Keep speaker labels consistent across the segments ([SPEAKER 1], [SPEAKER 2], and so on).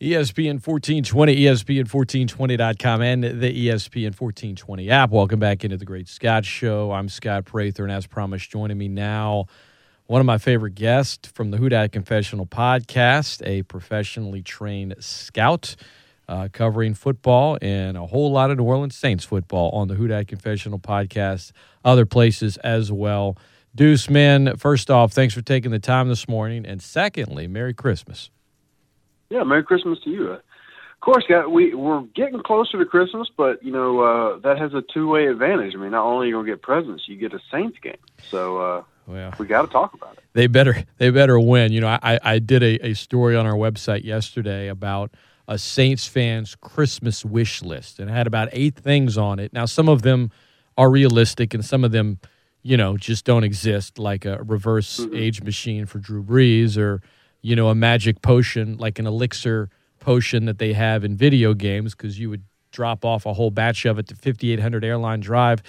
[SPEAKER 1] ESPN 1420, ESPN1420.com, and the ESPN 1420 app. Welcome back into the Great Scott Show. I'm Scott Prather, and as promised, joining me now, one of my favorite guests from the Who Dat Confessional podcast, a professionally trained scout uh, covering football and a whole lot of New Orleans Saints football on the Who Dat Confessional podcast, other places as well. Deuce, man, first off, thanks for taking the time this morning. And secondly, Merry Christmas.
[SPEAKER 2] Yeah, Merry Christmas to you. of course, we we're getting closer to Christmas, but you know uh, that has a two way advantage. I mean, not only are you gonna get presents, you get a Saints game. So uh, well, we got to talk about it.
[SPEAKER 1] They better they better win. You know, I I did a, a story on our website yesterday about a Saints fan's Christmas wish list, and it had about eight things on it. Now, some of them are realistic, and some of them, you know, just don't exist, like a reverse mm-hmm. age machine for Drew Brees or you know, a magic potion, like an elixir potion that they have in video games, because you would drop off a whole batch of it to 5800 Airline Drive.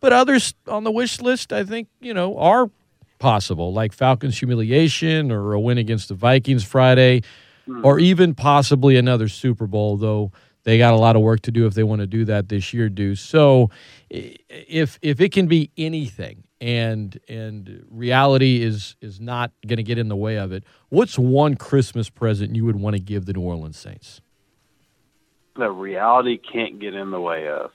[SPEAKER 1] But others on the wish list, I think, you know, are possible, like Falcons humiliation or a win against the Vikings Friday, mm. or even possibly another Super Bowl, though they got a lot of work to do if they want to do that this year, do. So if if it can be anything, and and reality is is not going to get in the way of it. What's one Christmas present you would want to give the New Orleans Saints?
[SPEAKER 2] That reality can't get in the way of.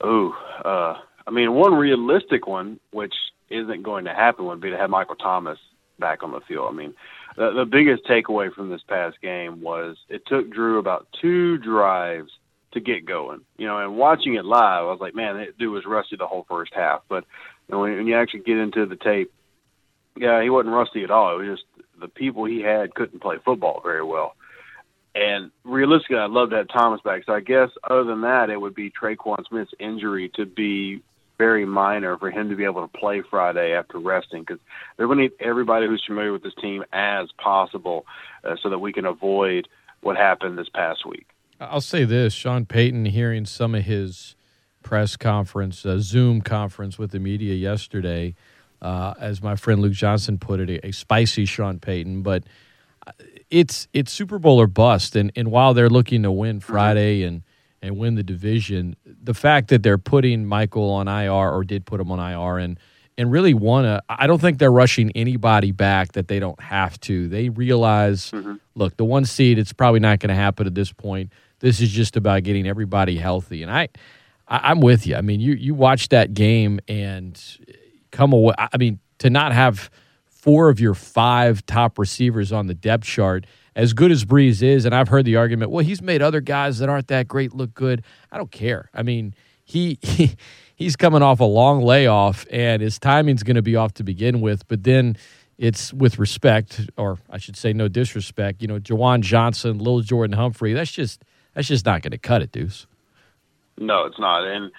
[SPEAKER 2] Oh, uh, I mean, one realistic one, which isn't going to happen, would be to have Michael Thomas back on the field. I mean, the, the biggest takeaway from this past game was it took Drew about two drives to get going. You know, and watching it live, I was like, man, that dude was rusty the whole first half. But and when, when you actually get into the tape, yeah, he wasn't rusty at all. It was just the people he had couldn't play football very well. And realistically, I'd love to have Thomas back. So I guess other than that, it would be Tre'Quan Smith's injury to be very minor for him to be able to play Friday after resting because they're going to need everybody who's familiar with this team as possible uh, so that we can avoid what happened this past week.
[SPEAKER 1] I'll say this Sean Payton, hearing some of his press conference, uh, Zoom conference with the media yesterday. Uh, as my friend Luke Johnson put it, a, a, spicy Sean Payton, but uh, it's it's Super Bowl or bust. And and while they're looking to win mm-hmm. Friday and and win the division, the fact that they're putting Michael on IR or did put him on IR and and really want to, I don't think they're rushing anybody back that they don't have to. They realize, mm-hmm. look, the one seed, it's probably not going to happen at this point. This is just about getting everybody healthy. And I, I, am with you. I mean, you you watch that game and come away. I mean, to not have four of your five top receivers on the depth chart, as good as Brees is, and I've heard the argument, well, he's made other guys that aren't that great look good. I don't care. I mean, he, he he's coming off a long layoff, and his timing's going to be off to begin with. But then it's with respect, or I should say, no disrespect. You know, Juwan Johnson, Lil Jordan Humphrey. That's just that's just not going to cut it, Deuce.
[SPEAKER 2] No, it's not. And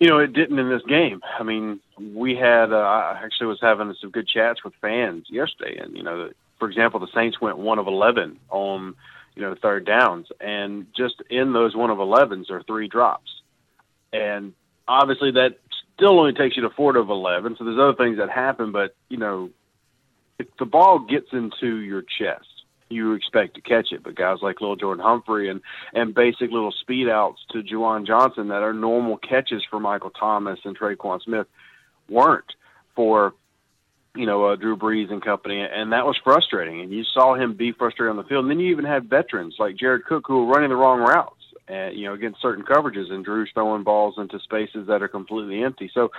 [SPEAKER 2] you know, it didn't in this game. I mean, we had uh, I actually was having some good chats with fans yesterday, and you know, for example, the Saints went one of eleven on you know third downs, and just in those one of elevens are three drops, and obviously that still only takes you to four of eleven. So there's other things that happen, but you know, if the ball gets into your chest you expect to catch it. But guys like Little Jordan Humphrey and and basic little speed outs to Juwan Johnson that are normal catches for Michael Thomas and Tre'Quan Smith weren't for you know uh, Drew Brees and company, and that was frustrating. And you saw him be frustrated on the field. And then you even had veterans like Jared Cook who were running the wrong routes. And, you know, against certain coverages, and Drew's throwing balls into spaces that are completely empty. So,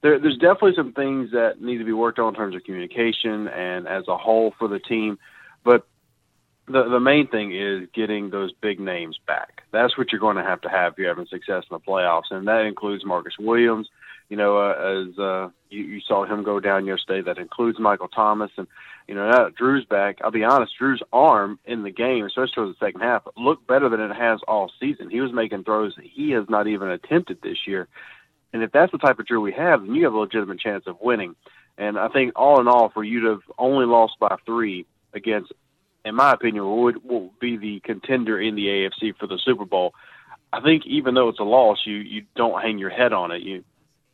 [SPEAKER 2] there, there's definitely some things that need to be worked on in terms of communication and as a whole for the team. But the the main thing is getting those big names back. That's what you're going to have to have if you're having success in the playoffs, and that includes Marcus Williams. You know, uh, as uh, you, you saw him go down yesterday, that includes Michael Thomas, and you know now Drew's back. I'll be honest, Drew's arm in the game, especially towards the second half, looked better than it has all season. He was making throws that he has not even attempted this year, and if that's the type of Drew we have, then you have a legitimate chance of winning. And I think all in all, for you to have only lost by three against in my opinion, would will be the contender in the AFC for the Super Bowl. I think even though it's a loss, you you don't hang your head on it. You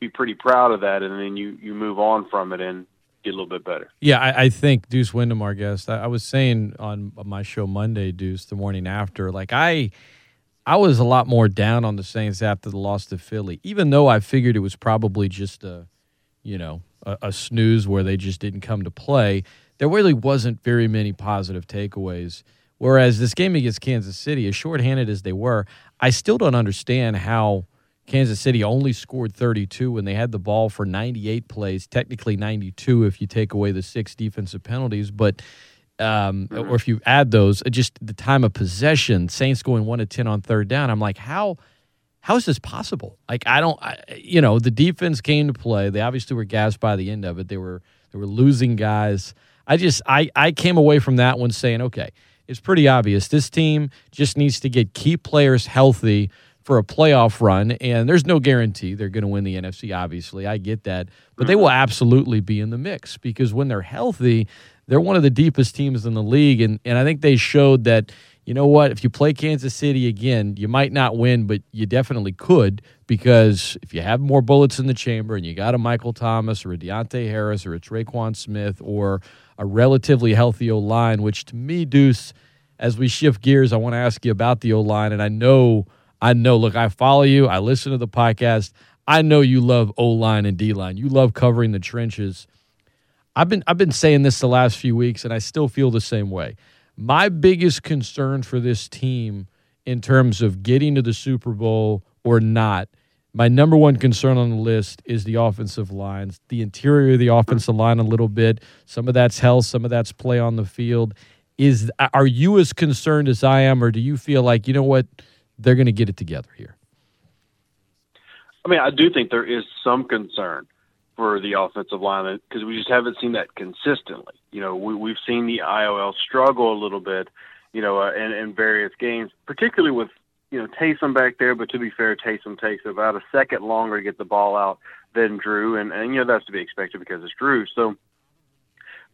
[SPEAKER 2] be pretty proud of that, and then you you move on from it and get a little bit better.
[SPEAKER 1] Yeah, I, I think Deuce Windham, our guest, I, I, was saying on my show Monday, Deuce, the morning after, like I, I was a lot more down on the Saints after the loss to Philly, even though I figured it was probably just a, you know, a, a snooze where they just didn't come to play. There really wasn't very many positive takeaways. Whereas this game against Kansas City, as shorthanded as they were, I still don't understand how Kansas City only scored 32 when they had the ball for 98 plays, technically 92 if you take away the six defensive penalties. But um, or if you add those, uh, just the time of possession, Saints going one to ten on third down. I'm like, how how is this possible? Like, I don't, I, you know, the defense came to play. They obviously were gassed by the end of it. They were they were losing guys. I just I I came away from that one saying, okay, it's pretty obvious. This team just needs to get key players healthy for a playoff run, and there's no guarantee they're going to win the NFC. Obviously, I get that, but they will mm-hmm. absolutely be in the mix because when they're healthy, they're one of the deepest teams in the league, and and I think they showed that. You know what? If you play Kansas City again, you might not win, but you definitely could because if you have more bullets in the chamber and you got a Michael Thomas or a Deonte Harris or a Tre'Quan Smith or a relatively healthy O line, which to me, Deuce, as we shift gears, I want to ask you about the O line. And I know, I know, look, I follow you, I listen to the podcast. I know you love O line and D line. You love covering the trenches. I've been I've been saying this the last few weeks, and I still feel the same way. My biggest concern for this team in terms of getting to the Super Bowl or not, my number one concern on the list is the offensive lines, the interior of the offensive line a little bit. Some of that's health, some of that's play on the field. Is are you as concerned as I am, or do you feel like you know what they're going to get it together here?
[SPEAKER 2] I mean, I do think there is some concern for the offensive line because we just haven't seen that consistently. You know, we, we've seen the IOL struggle a little bit, you know, uh, in, in various games, particularly with you know Taysom back there. But to be fair, Taysom takes about a second longer to get the ball out than Drew, and and you know that's to be expected because it's Drew. So,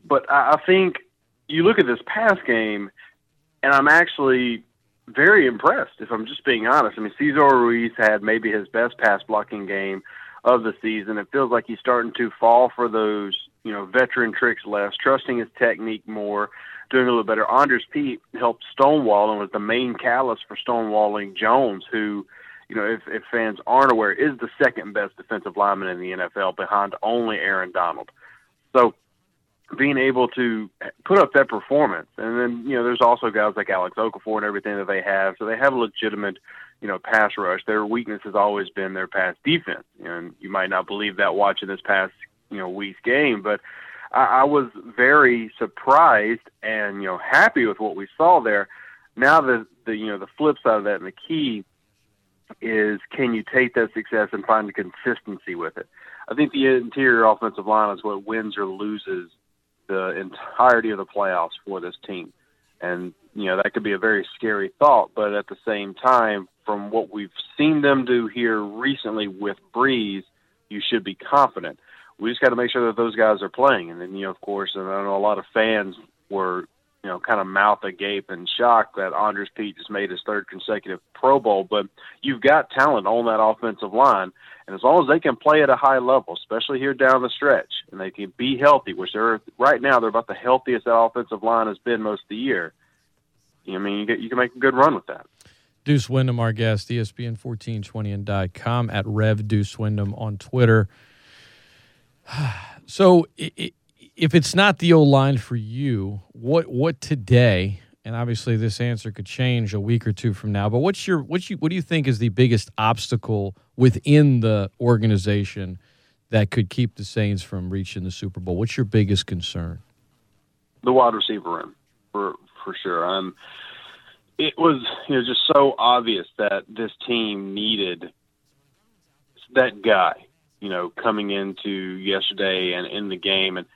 [SPEAKER 2] but I, I think you look at this pass game, and I'm actually very impressed. If I'm just being honest, I mean Cesar Ruiz had maybe his best pass blocking game of the season. It feels like he's starting to fall for those, you know, veteran tricks less, trusting his technique more, doing a little better. Andrus Peat helped stonewall and was the main catalyst for stonewalling Jones, who, you know, if, if fans aren't aware, is the second best defensive lineman in the NFL behind only Aaron Donald. So being able to put up that performance, and then you know, there's also guys like Alex Okafor and everything that they have, so they have a legitimate you know, pass rush. Their weakness has always been their pass defense, and you might not believe that watching this past you know week's game, but I, I was very surprised and you know happy with what we saw there. Now the the you know the flip side of that and the key is can you take that success and find the consistency with it? I think the interior offensive line is what wins or loses the entirety of the playoffs for this team. And, you know, that could be a very scary thought, but at the same time, from what we've seen them do here recently with Brees, you should be confident. We just got to make sure that those guys are playing. And then, you know, of course, and I know a lot of fans were, you know, kind of mouth agape and shocked that Andrus Peat just made his third consecutive Pro Bowl. But you've got talent on that offensive line. And as long as they can play at a high level, especially here down the stretch, and they can be healthy, which they're right now, they're about the healthiest that offensive line has been most of the year. I mean, you, get, you can make a good run with that.
[SPEAKER 1] Deuce Windham, our guest, ESPN 1420 and .com at Rev Deuce Windham on Twitter. So, if it's not the O line for you, what what today? And obviously, this answer could change a week or two from now. But what's your what you what do you think is the biggest obstacle within the organization that could keep the Saints from reaching the Super Bowl? What's your biggest concern?
[SPEAKER 2] The wide receiver room, for for sure. Um, it was you know just so obvious that this team needed that guy, you know, coming into yesterday and in the game. And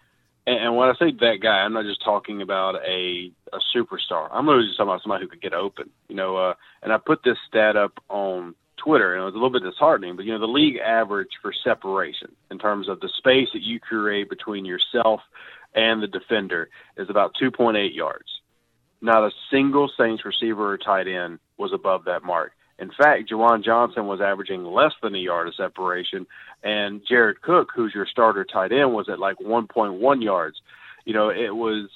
[SPEAKER 2] and when I say that guy, I'm not just talking about a a superstar. I'm really just talking about somebody who could get open. You know, uh, and I put this stat up on Twitter, and it was a little bit disheartening. But you know, the league average for separation in terms of the space that you create between yourself and the defender is about 2.8 yards. Not a single Saints receiver or tight end was above that mark. In fact, Juwan Johnson was averaging less than a yard of separation, and Jared Cook, who's your starter tight end, was at like 1.1 yards. You know, it was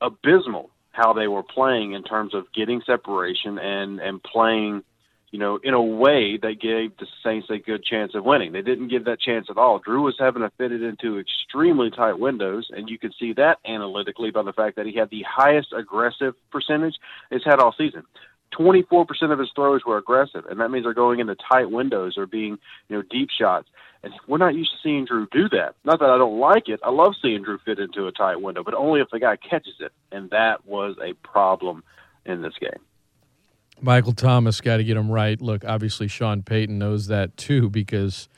[SPEAKER 2] abysmal how they were playing in terms of getting separation and and playing you know, in a way that gave the Saints a good chance of winning. They didn't give that chance at all. Drew was having to fit it into extremely tight windows, and you could see that analytically by the fact that he had the highest aggressive percentage he's had all season. 24% of his throws were aggressive, and that means they're going into tight windows or being, you know, deep shots. And we're not used to seeing Drew do that. Not that I don't like it. I love seeing Drew fit into a tight window, but only if the guy catches it. And that was a problem in this game.
[SPEAKER 1] Michael Thomas got to get him right. Look, obviously Sean Payton knows that too because,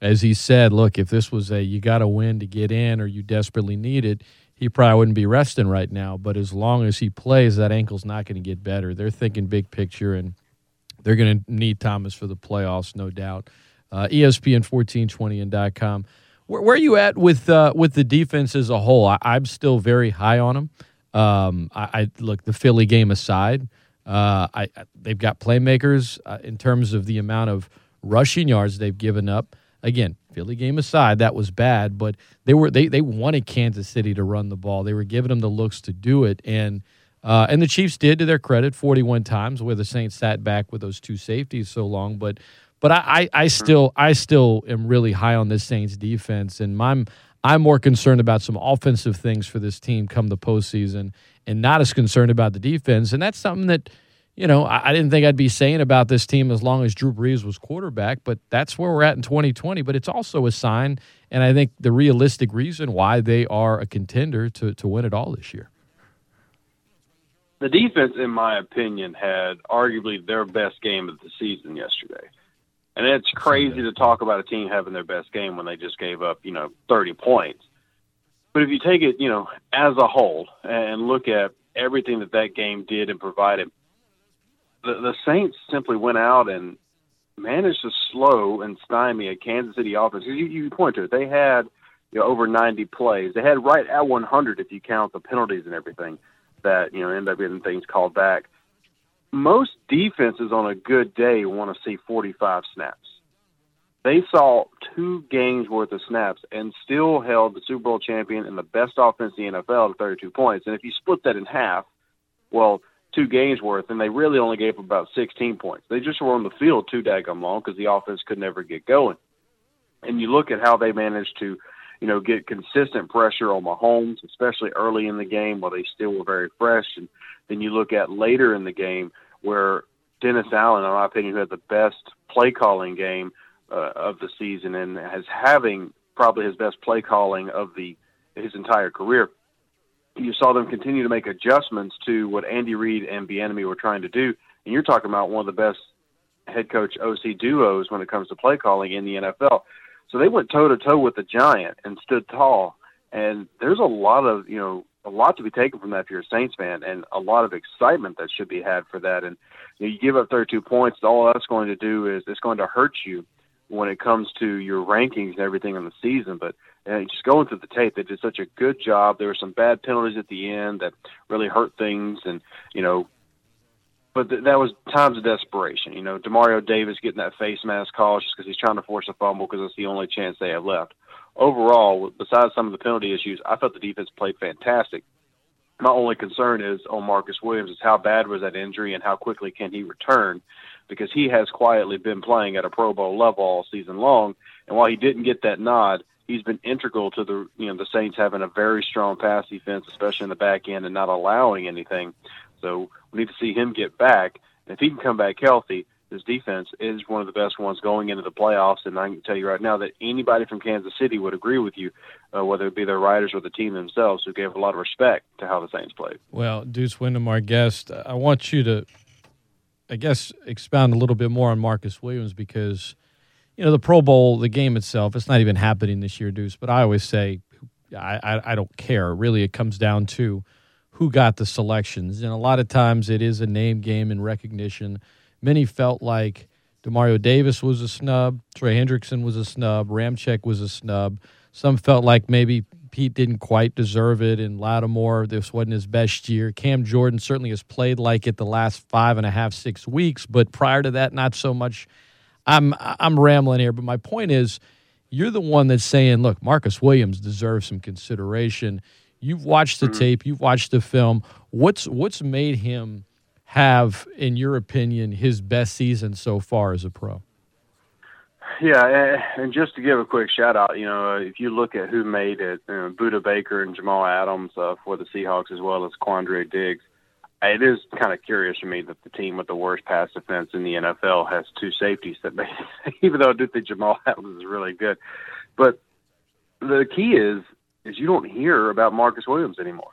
[SPEAKER 1] as he said, look, if this was a you got to win to get in or you desperately need it, he probably wouldn't be resting right now. But as long as he plays, that ankle's not going to get better. They're thinking big picture and they're going to need Thomas for the playoffs, no doubt. Uh, ESPN 1420 and dot .com. Where, where, are you at with uh, with the defense as a whole? I, am still very high on them. Um, I, I look the Philly game aside. Uh, I, they've got playmakers uh, in terms of the amount of rushing yards they've given up. Again, Philly game aside, that was bad, but they were they they wanted Kansas City to run the ball. They were giving them the looks to do it, and uh, and the Chiefs did, to their credit, 41 times where the Saints sat back with those two safeties so long. But but I, I, I still I still am really high on this Saints defense, and I'm I'm more concerned about some offensive things for this team come the postseason and not as concerned about the defense. And that's something that, you know, I, I, didn't think I'd be saying about this team as long as Drew Brees was quarterback, but that's where we're at in 2020. But it's also a sign, and I think the realistic reason why they are a contender to, to win it all this year.
[SPEAKER 2] The defense, in my opinion, had arguably their best game of the season yesterday. And it's crazy to talk about a team having their best game when they just gave up, you know, 30 points. But if you take it, you know, as a whole and look at everything that that game did and provided, the, the Saints simply went out and managed to slow and stymie a Kansas City offense. You, you point to it; they had you know over 90 plays. They had right at 100 if you count the penalties and everything that you know end up getting things called back. Most defenses on a good day want to see 45 snaps. They saw two games worth of snaps and still held the Super Bowl champion and the best offense in the NFL to 32 points. And if you split that in half, well, two games worth, and they really only gave up about 16 points. They just were on the field too daggum long because the offense could never get going. And you look at how they managed to, you know, get consistent pressure on Mahomes, especially early in the game while they still were very fresh. And then you look at later in the game where Dennis Allen, in my opinion, who had the best play calling game uh, of the season and has having probably his best play calling of the his entire career. You saw them continue to make adjustments to what Andy Reid and Bieniemy were trying to do, and you're talking about one of the best head coach OC duos when it comes to play calling in the NFL. So they went toe to toe with the giant and stood tall. And there's a lot of you know a lot to be taken from that if you're a Saints fan, and a lot of excitement that should be had for that. And you, know, you give up 32 points, all that's going to do is it's going to hurt you when it comes to your rankings and everything in the season. But uh, just going through the tape, they did such a good job. There were some bad penalties at the end that really hurt things, and you know, but th- that was times of desperation. You know, Demario Davis getting that face mask call just because he's trying to force a fumble because it's the only chance they have left. Overall, besides some of the penalty issues, I thought the defense played fantastic. My only concern is on Marcus Williams is how bad was that injury and how quickly can he return because he has quietly been playing at a Pro Bowl level all season long. And while he didn't get that nod, he's been integral to the you know the Saints having a very strong pass defense, especially in the back end, and not allowing anything. So we need to see him get back. And if he can come back healthy, this defense is one of the best ones going into the playoffs. And I can tell you right now that anybody from Kansas City would agree with you, uh, whether it be their writers or the team themselves, who gave a lot of respect to how the Saints played.
[SPEAKER 1] Well, Deuce Windham, our guest, I want you to I guess, expound a little bit more on Marcus Williams because, you know, the Pro Bowl, the game itself, it's not even happening this year, Deuce. But I always say, I, I, I don't care. Really, it comes down to who got the selections. And a lot of times it is a name game and recognition. Many felt like Demario Davis was a snub, Trey Hendrickson was a snub, Ramczyk was a snub. Some felt like maybe Peat didn't quite deserve it, and Lattimore, this wasn't his best year. Cam Jordan certainly has played like it the last five and a half, six weeks, but prior to that, not so much. I'm I'm rambling here, but my point is, you're the one that's saying, look, Marcus Williams deserves some consideration. You've watched the mm-hmm. tape, you've watched the film. What's what's made him have, in your opinion, his best season so far as a pro?
[SPEAKER 2] Yeah, and just to give a quick shout out, you know, if you look at who made it, you know, Budda Baker and Jamal Adams uh, for the Seahawks, as well as Quandre Diggs, it is kind of curious to me that the team with the worst pass defense in the NFL has two safeties that it, even though I do think Jamal Adams is really good. But the key is is you don't hear about Marcus Williams anymore.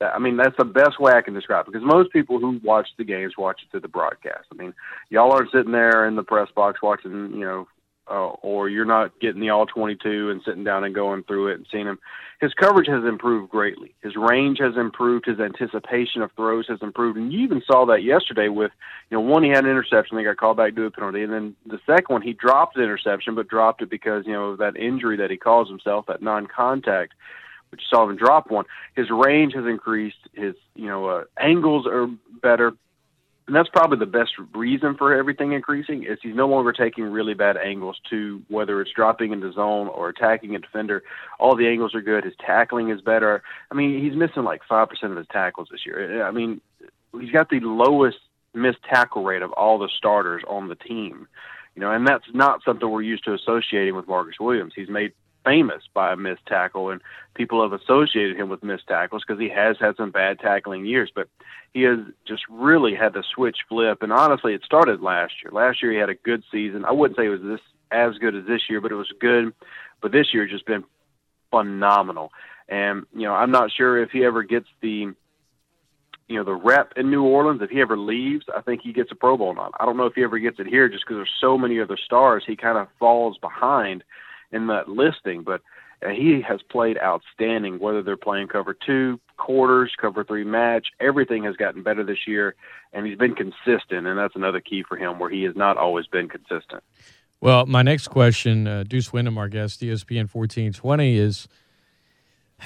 [SPEAKER 2] I mean, that's the best way I can describe it because most people who watch the games watch it through the broadcast. I mean, y'all aren't sitting there in the press box watching, you know, uh, or you're not getting the all 22 and sitting down and going through it and seeing him. His coverage has improved greatly. His range has improved. His anticipation of throws has improved. And you even saw that yesterday with, you know, one, he had an interception. They got called back to a penalty. And then the second one, he dropped the interception, but dropped it because, you know, of that injury that he caused himself, that non contact, which saw him drop one. His range has increased. His, you know, uh, angles are better and that's probably the best reason for everything increasing is he's no longer taking really bad angles to whether it's dropping into zone or attacking a defender. All the angles are good. His tackling is better. I mean, he's missing like five percent of his tackles this year. I mean, he's got the lowest missed tackle rate of all the starters on the team. You know, and that's not something we're used to associating with Marcus Williams. He's made famous by a missed tackle, and people have associated him with missed tackles because he has had some bad tackling years. But he has just really had the switch flip, and honestly, it started last year. Last year he had a good season. I wouldn't say it was this as good as this year, but it was good. But this year just been phenomenal. And you know, I'm not sure if he ever gets the you know the rep in New Orleans. If he ever leaves, I think he gets a Pro Bowl. Not. I don't know if he ever gets it here, just because there's so many other stars. He kind of falls behind in that listing, but uh, he has played outstanding. Whether they're playing cover two, quarters, cover three match, everything has gotten better this year, and he's been consistent, and that's another key for him, where he has not always been consistent.
[SPEAKER 1] Well, my next question, uh, Deuce Windham, our guest, ESPN fourteen twenty, is.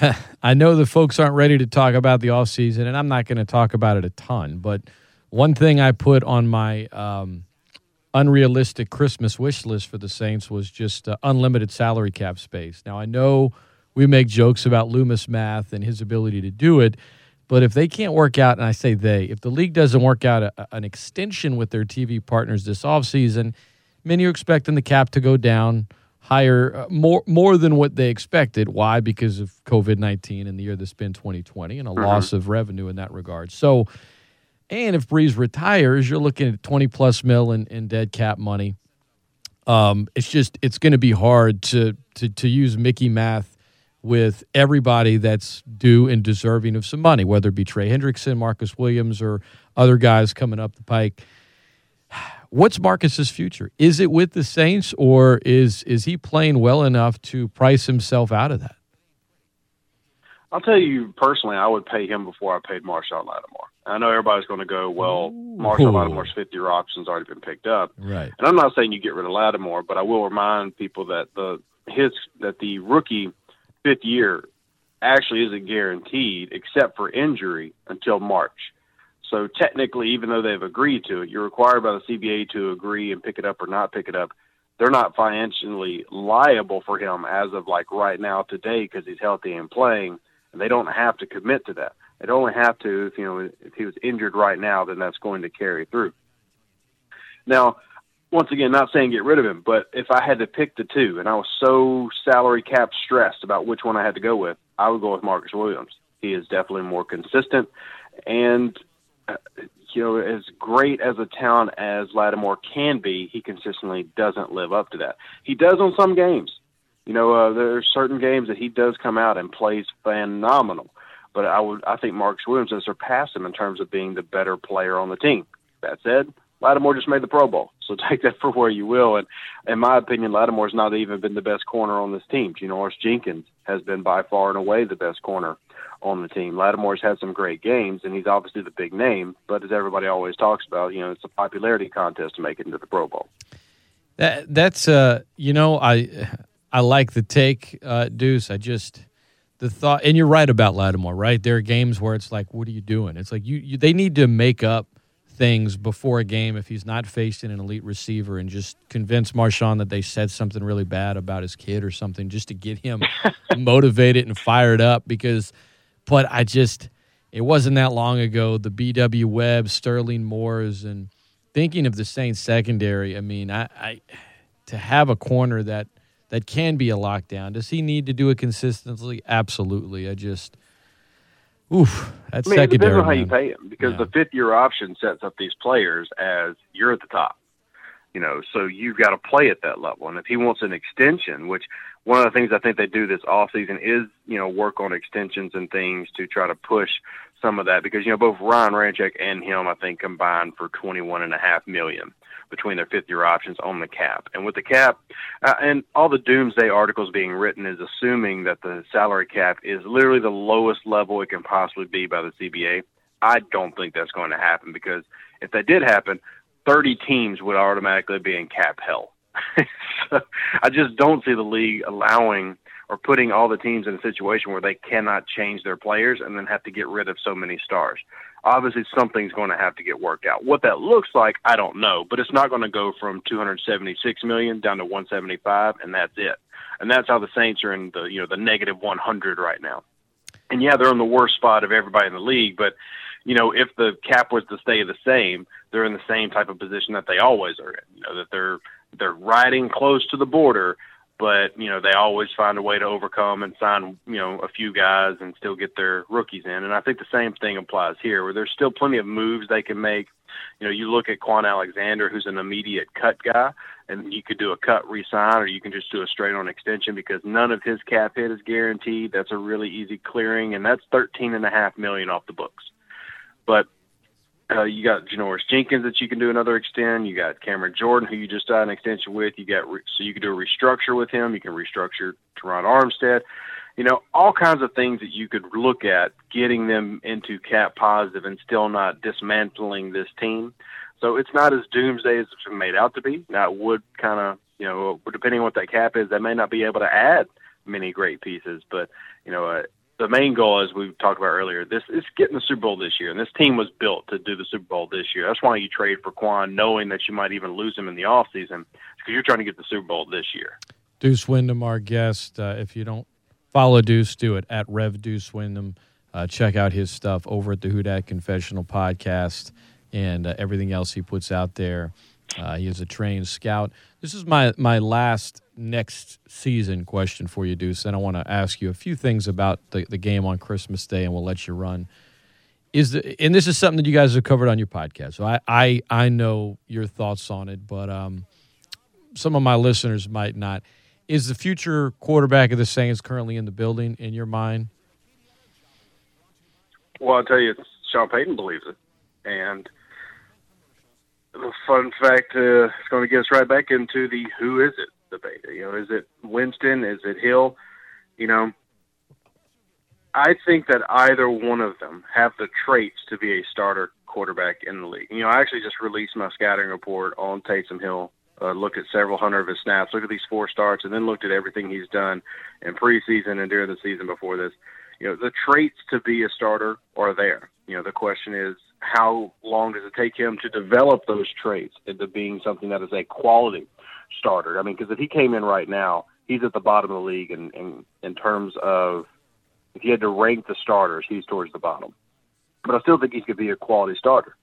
[SPEAKER 1] I know the folks aren't ready to talk about the off season, and I'm not going to talk about it a ton. But one thing I put on my um, unrealistic Christmas wish list for the Saints was just uh, unlimited salary cap space. Now, I know we make jokes about Loomis math and his ability to do it, but if they can't work out, and I say they, if the league doesn't work out a, an extension with their TV partners this offseason, many are expecting the cap to go down higher, uh, more more than what they expected. Why? Because of COVID 19 and the year that's been 2020 and a mm-hmm. loss of revenue in that regard. So, and if Brees retires, you're looking at 20 plus mil in, in dead cap money. Um, it's just it's going to be hard to, to to use Mickey math with everybody that's due and deserving of some money, whether it be Trey Hendrickson, Marcus Williams, or other guys coming up the pike. What's Marcus's future? Is it with the Saints, or is is he playing well enough to price himself out of that?
[SPEAKER 2] I'll tell you personally, I would pay him before I paid Marshon Lattimore. I know everybody's going to go, well, Marshon Lattimore's fifth year option's already been picked up.
[SPEAKER 1] Right.
[SPEAKER 2] And I'm not saying you get rid of Lattimore, but I will remind people that the his that the rookie fifth year actually isn't guaranteed except for injury until March. So technically, even though they've agreed to it, you're required by the CBA to agree and pick it up or not pick it up. They're not financially liable for him as of like right now today because he's healthy and playing, and they don't have to commit to that. They'd only have to if you know if he was injured right now, then that's going to carry through. Now, once again, not saying get rid of him, but if I had to pick the two, and I was so salary cap stressed about which one I had to go with, I would go with Marcus Williams. He is definitely more consistent, and uh, you know, as great as a talent as Lattimore can be, he consistently doesn't live up to that. He does on some games. You know, uh, there are certain games that he does come out and plays phenomenal. But I would I think Marcus Williams has surpassed him in terms of being the better player on the team. That said, Lattimore just made the Pro Bowl, so take that for where you will. And in my opinion, Lattimore's not even been the best corner on this team. You know, Janoris Jenkins has been by far and away the best corner on the team. Lattimore's had some great games, and he's obviously the big name. But as everybody always talks about, you know, it's a popularity contest to make it into the Pro Bowl.
[SPEAKER 1] That, that's uh, you know, I I like the take, uh, Deuce. I just the thought, and you're right about Lattimore, right? There are games where it's like, what are you doing? It's like you, you they need to make up things before a game if he's not facing an elite receiver and just convince Marshon that they said something really bad about his kid or something just to get him motivated and fired up because but I just it wasn't that long ago the BW Webb, Sterling Moores and thinking of the Saints secondary, I mean, I, I to have a corner that that can be a lockdown. Does he need to do it consistently? Absolutely. I just Oof, that's
[SPEAKER 2] I mean,
[SPEAKER 1] secondary.
[SPEAKER 2] It depends on how you pay him because
[SPEAKER 1] Yeah.
[SPEAKER 2] the fifth year option sets up these players as you're at the top. You know, so you've got to play at that level. And if he wants an extension, which one of the things I think they do this off season is, you know, work on extensions and things to try to push some of that because, you know, both Ryan Ramczyk and him, I think, combined for twenty one and a half million between their fifth year options on the cap. And with the cap, uh, and all the doomsday articles being written is assuming that the salary cap is literally the lowest level it can possibly be by the CBA. I don't think that's going to happen because if that did happen, 30 teams would automatically be in cap hell. so I just don't see the league allowing or putting all the teams in a situation where they cannot change their players and then have to get rid of so many stars. Obviously, something's going to have to get worked out. What that looks like, I don't know, but it's not going to go from 276 million down to 175, and that's it. And that's how the Saints are in the you know the negative 100 right now. And yeah, they're in the worst spot of everybody in the league, but you know, if the cap was to stay the same, they're in the same type of position that they always are in. You know, that they're they're riding close to the border, but you know they always find a way to overcome and sign you know a few guys and still get their rookies in. And I think the same thing applies here, where there's still plenty of moves they can make. You know, you look at Kwon Alexander, who's an immediate cut guy, and you could do a cut resign, or you can just do a straight on extension because none of his cap hit is guaranteed. That's a really easy clearing, and that's thirteen and a half million off the books. But uh, you got Janoris Jenkins that you can do another extend. You got Cameron Jordan, who you just did an extension with. You got re- so you can do a restructure with him. You can restructure Terron Armstead. You know, all kinds of things that you could look at getting them into cap positive and still not dismantling this team. So it's not as doomsday as it's made out to be. Now it would kind of, you know, depending on what that cap is, they may not be able to add many great pieces, but you know, uh, the main goal, as we talked about earlier, this is getting the Super Bowl this year, and this team was built to do the Super Bowl this year. That's why you trade for Kwon, knowing that you might even lose him in the off season, because you're trying to get the Super Bowl this year.
[SPEAKER 1] Deuce Windham, our guest. Uh, if you don't follow Deuce, do it at Rev Deuce Windham. Uh, check out his stuff over at the Who Dat Confessional podcast and uh, everything else he puts out there. Uh, he is a trained scout. This is my my last next season question for you, Deuce. And I want to ask you a few things about the, the game on Christmas Day, and we'll let you run. Is the and this is something that you guys have covered on your podcast, so I I, I know your thoughts on it, but um, some of my listeners might not. Is the future quarterback of the Saints currently in the building in your mind?
[SPEAKER 2] Well, I'll tell you, Sean Payton believes it, and the fun fact uh, is going to get us right back into the who is it debate. You know, is it Winston? Is it Hill? You know, I think that either one of them have the traits to be a starter quarterback in the league. You know, I actually just released my scouting report on Taysom Hill. Uh, looked at several hundred of his snaps, looked at these four starts, and then looked at everything he's done in preseason and during the season before this. You know, the traits to be a starter are there. You know, the question is how long does it take him to develop those traits into being something that is a quality starter? I mean, because if he came in right now, he's at the bottom of the league in, in, in terms of if you had to rank the starters, he's towards the bottom. But I still think he could be a quality starter.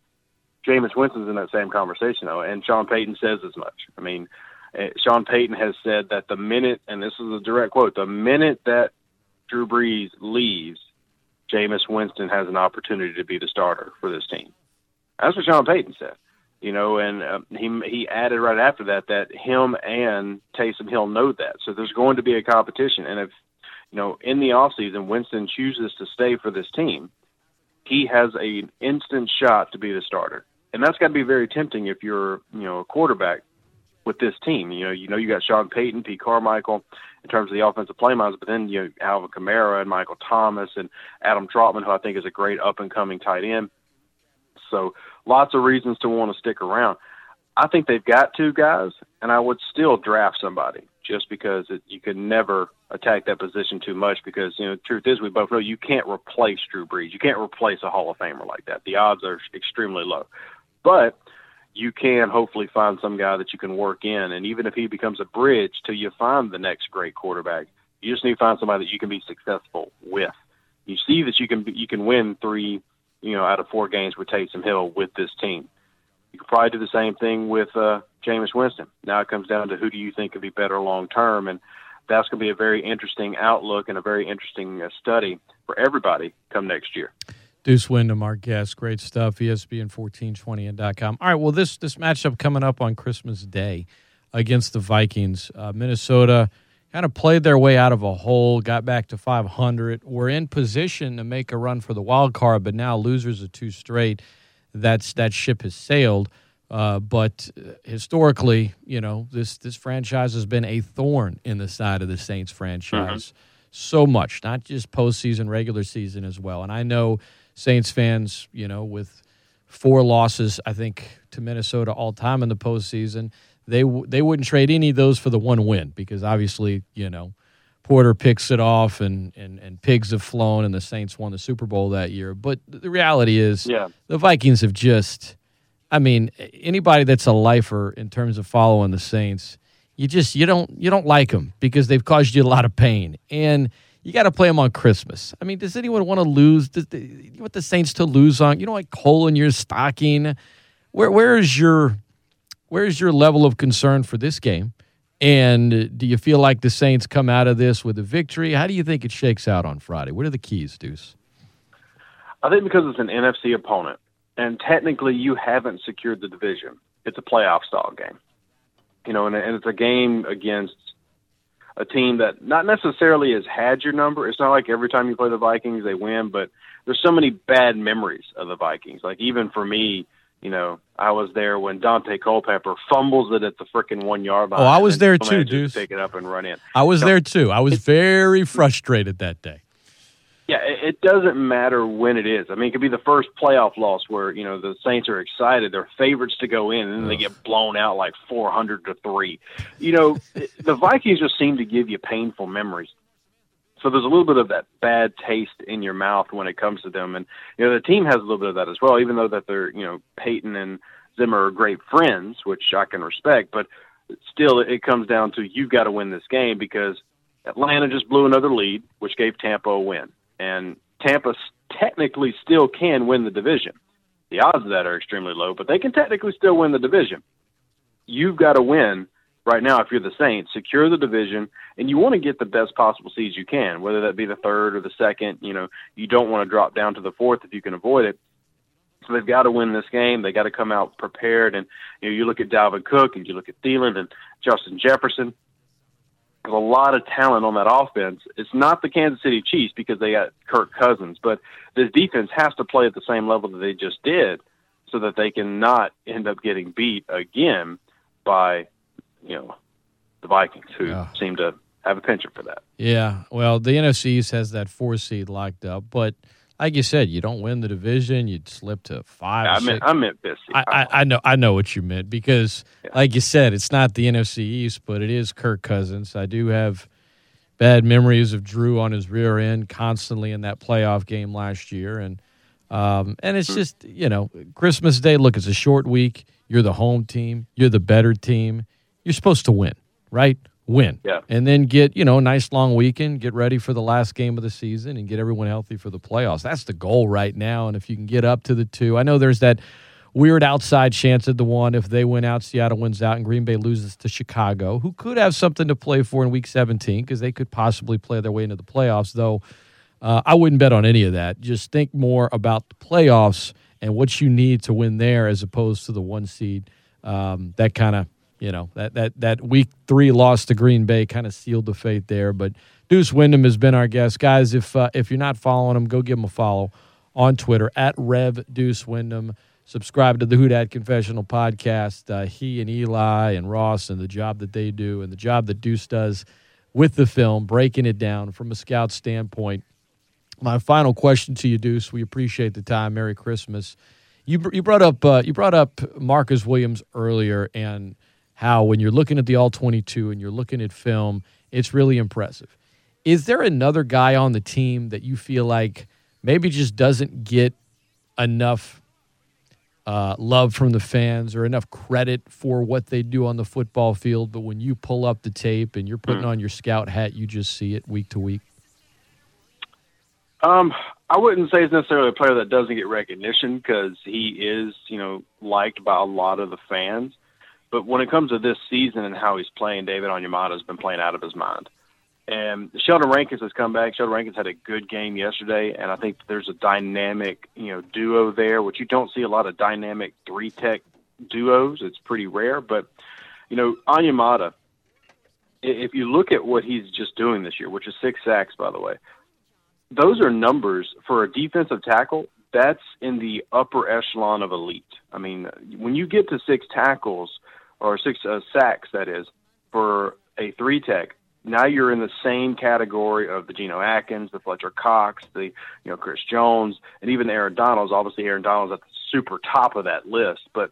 [SPEAKER 2] Jameis Winston's in that same conversation, though, and Sean Payton says as much. I mean, uh, Sean Payton has said that the minute, and this is a direct quote, the minute that Drew Brees leaves, Jameis Winston has an opportunity to be the starter for this team. That's what Sean Payton said. You know, and uh, he he added right after that that him and Taysom Hill know that. So there's going to be a competition, and if you know in the offseason Winston chooses to stay for this team, he has an instant shot to be the starter, and that's got to be very tempting if you're you know a quarterback with this team. You know, you know you got Sean Payton, Pete Carmichael in terms of the offensive play but then you know, Alvin Kamara and Michael Thomas and Adam Trautman, who I think is a great up and coming tight end. So lots of reasons to want to stick around. I think they've got two guys, and I would still draft somebody just because it, you can never attack that position too much because you know the truth is we both know you can't replace Drew Brees. You can't replace a Hall of Famer like that. The odds are extremely low, but you can hopefully find some guy that you can work in, and even if he becomes a bridge till you find the next great quarterback, you just need to find somebody that you can be successful with. You see that you can you can win three, you know, out of four games with Taysom Hill with this team. You could probably do the same thing with uh, Jameis Winston. Now it comes down to who do you think could be better long term, and that's going to be a very interesting outlook and a very interesting uh, study for everybody come next year.
[SPEAKER 1] Deuce Windham, our guest. Great stuff. ESPN1420and.com. All right, well, this, this matchup coming up on Christmas Day against the Vikings. Uh, Minnesota kind of played their way out of a hole, got back to 500. We're in position to make a run for the wild card, but now losers of two straight. That's that ship has sailed. Uh, but historically, you know, this this franchise has been a thorn in the side of the Saints franchise. Mm-hmm. So much, not just postseason, regular season as well. And I know Saints fans, you know, with four losses, I think to Minnesota all time in the postseason, they they wouldn't trade any of those for the one win because obviously, you know, Porter picks it off and, and, and pigs have flown and the Saints won the Super Bowl that year. But the reality is
[SPEAKER 2] yeah.
[SPEAKER 1] the Vikings have just I mean, anybody that's a lifer in terms of following the Saints, you just you don't you don't like them because they've caused you a lot of pain. And you got to play them on Christmas. I mean, does anyone want to lose? Does the, you want the Saints to lose on? You know, like coal in your stocking. Where where is your where is your level of concern for this game? And do you feel like the Saints come out of this with a victory? How do you think it shakes out on Friday? What are the keys, Deuce?
[SPEAKER 2] I think because it's an NFC opponent, and technically you haven't secured the division. It's a playoff style game, you know, and, and it's a game against a team that not necessarily has had your number. It's not like every time you play the Vikings they win, but there's so many bad memories of the Vikings. Like even for me, you know, I was there when Daunte Culpepper fumbles it at the freaking one yard line.
[SPEAKER 1] Oh, I was there too, dude.
[SPEAKER 2] Pick it up and run in.
[SPEAKER 1] I was there too. I was very frustrated that day.
[SPEAKER 2] Yeah, it doesn't matter when it is. I mean, it could be the first playoff loss where you know the Saints are excited, they're favorites to go in, and then they get blown out like four hundred to three. You know, the Vikings just seem to give you painful memories. So there's a little bit of that bad taste in your mouth when it comes to them, and you know the team has a little bit of that as well. Even though that they're you know Payton and Zimmer are great friends, which I can respect, but still it comes down to you've got to win this game because Atlanta just blew another lead, which gave Tampa a win and Tampa technically still can win the division. The odds of that are extremely low, but they can technically still win the division. You've got to win right now if you're the Saints, secure the division, and you want to get the best possible seeds you can, whether that be the third or the second. You know, you don't want to drop down to the fourth if you can avoid it. So they've got to win this game. They got to come out prepared. And you know, you look at Dalvin Cook and you look at Thielen and Justin Jefferson. There's a lot of talent on that offense. It's not the Kansas City Chiefs because they got Kirk Cousins, but this defense has to play at the same level that they just did so that they can not end up getting beat again by, you know, the Vikings, who yeah. seem to have a penchant for that.
[SPEAKER 1] Yeah. Well, the NFC has that four seed locked up, but – like you said, you don't win the division, you'd slip to five.
[SPEAKER 2] Yeah, I meant I meant
[SPEAKER 1] this. I, I, I, know I know what you meant because, yeah. like you said, it's not the NFC East, but it is Kirk Cousins. I do have bad memories of Drew on his rear end constantly in that playoff game last year, and um, and it's hmm. just you know Christmas Day. Look, it's a short week. You're the home team. You're the better team. You're supposed to win, right? Win.
[SPEAKER 2] Yeah.
[SPEAKER 1] And then get, you know, a nice long weekend, get ready for the last game of the season and get everyone healthy for the playoffs. That's the goal right now. And if you can get up to the two, I know there's that weird outside chance at the one. If they win out, Seattle wins out, and Green Bay loses to Chicago, who could have something to play for in week 17 because they could possibly play their way into the playoffs, though. Uh, I wouldn't bet on any of that. Just think more about the playoffs and what you need to win there as opposed to the one seed. Um, that kind of you know that that that week three loss to Green Bay kind of sealed the fate there. But Deuce Windham has been our guest, guys. If uh, if you're not following him, go give him a follow on Twitter at Rev Deuce Windham. Subscribe to the Who Confessional podcast. Uh, he and Eli and Ross and the job that they do and the job that Deuce does with the film, breaking it down from a scout standpoint. My final question to you, Deuce. We appreciate the time. Merry Christmas. You you brought up uh, you brought up Marcus Williams earlier and how when you're looking at the all 22 and you're looking at film, it's really impressive. Is there another guy on the team that you feel like maybe just doesn't get enough uh, love from the fans or enough credit for what they do on the football field, but when you pull up the tape and you're putting mm. on your scout hat, you just see it week to week?
[SPEAKER 2] Um, I wouldn't say he's necessarily a player that doesn't get recognition because he is, you know, liked by a lot of the fans. But when it comes to this season and how he's playing, David Onyemata has been playing out of his mind. And Sheldon Rankins has come back. Sheldon Rankins had a good game yesterday, and I think there's a dynamic, you know, duo there, which you don't see a lot of dynamic three tech duos. It's pretty rare, but you know, Onyemata. If you look at what he's just doing this year, which is six sacks, by the way, those are numbers for a defensive tackle. That's in the upper echelon of elite. I mean, when you get to six tackles or six uh, sacks, that is, for a three tech, now you're in the same category of the Geno Atkins, the Fletcher Cox, the you know Chris Jones, and even Aaron Donalds. Obviously, Aaron Donald's at the super top of that list, but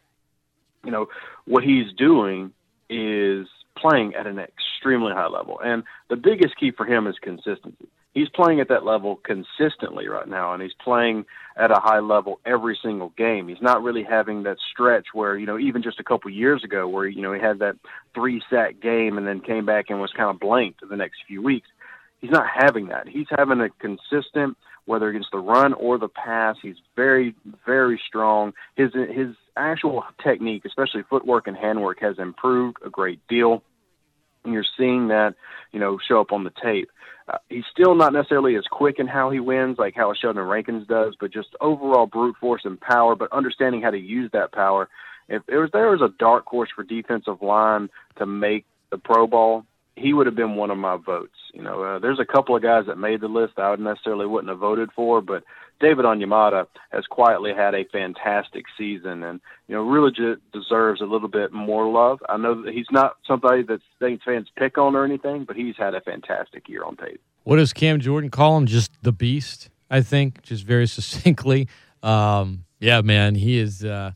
[SPEAKER 2] you know what he's doing is playing at an extremely high level, and the biggest key for him is consistency he's playing at that level consistently right now, and he's playing at a high level every single game. He's not really having that stretch where you know even just a couple years ago where you know he had that three sack game and then came back and was kind of blanked the next few weeks. He's not having that. He's having a consistent whether against the run or the pass. He's very very strong. His his actual technique, especially footwork and handwork, has improved a great deal. And you're seeing that, you know, show up on the tape. Uh, he's still not necessarily as quick in how he wins, like how Sheldon Rankins does, but just overall brute force and power, but understanding how to use that power. If there was there was a dark horse for defensive line to make the Pro Bowl, he would have been one of my votes. You know, uh, there's a couple of guys that made the list I would necessarily wouldn't have voted for, but David Onyemata has quietly had a fantastic season, and you know, really deserves a little bit more love. I know that he's not somebody that Saints fans pick on or anything, but he's had a fantastic year on tape.
[SPEAKER 1] What does Cam Jordan call him? Just the beast, I think, just very succinctly. Um, yeah, man, he is. Uh,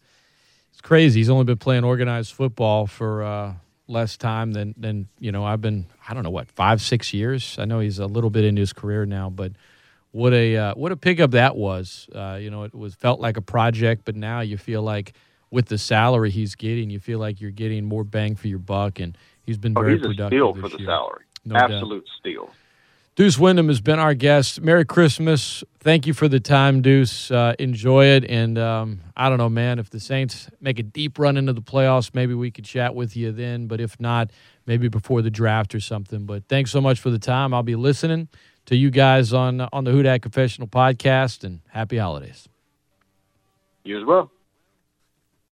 [SPEAKER 1] it's crazy. He's only been playing organized football for. Uh, less time than than you know I've been I don't know what five six years I know he's a little bit into his career now but what a uh, what a pickup that was uh, you know it was felt like a project but now you feel like with the salary he's getting you feel like you're getting more bang for your buck and he's been oh, very
[SPEAKER 2] he's
[SPEAKER 1] productive
[SPEAKER 2] a steal for the year. salary no absolute doubt. steal
[SPEAKER 1] Deuce Windham has been our guest. Merry Christmas. Thank you for the time, Deuce. Uh, enjoy it. And um, I don't know, man, if the Saints make a deep run into the playoffs, maybe we could chat with you then. But if not, maybe before the draft or something. But thanks so much for the time. I'll be listening to you guys on, on the Who Dat Confessional podcast, and happy holidays.
[SPEAKER 2] You as well.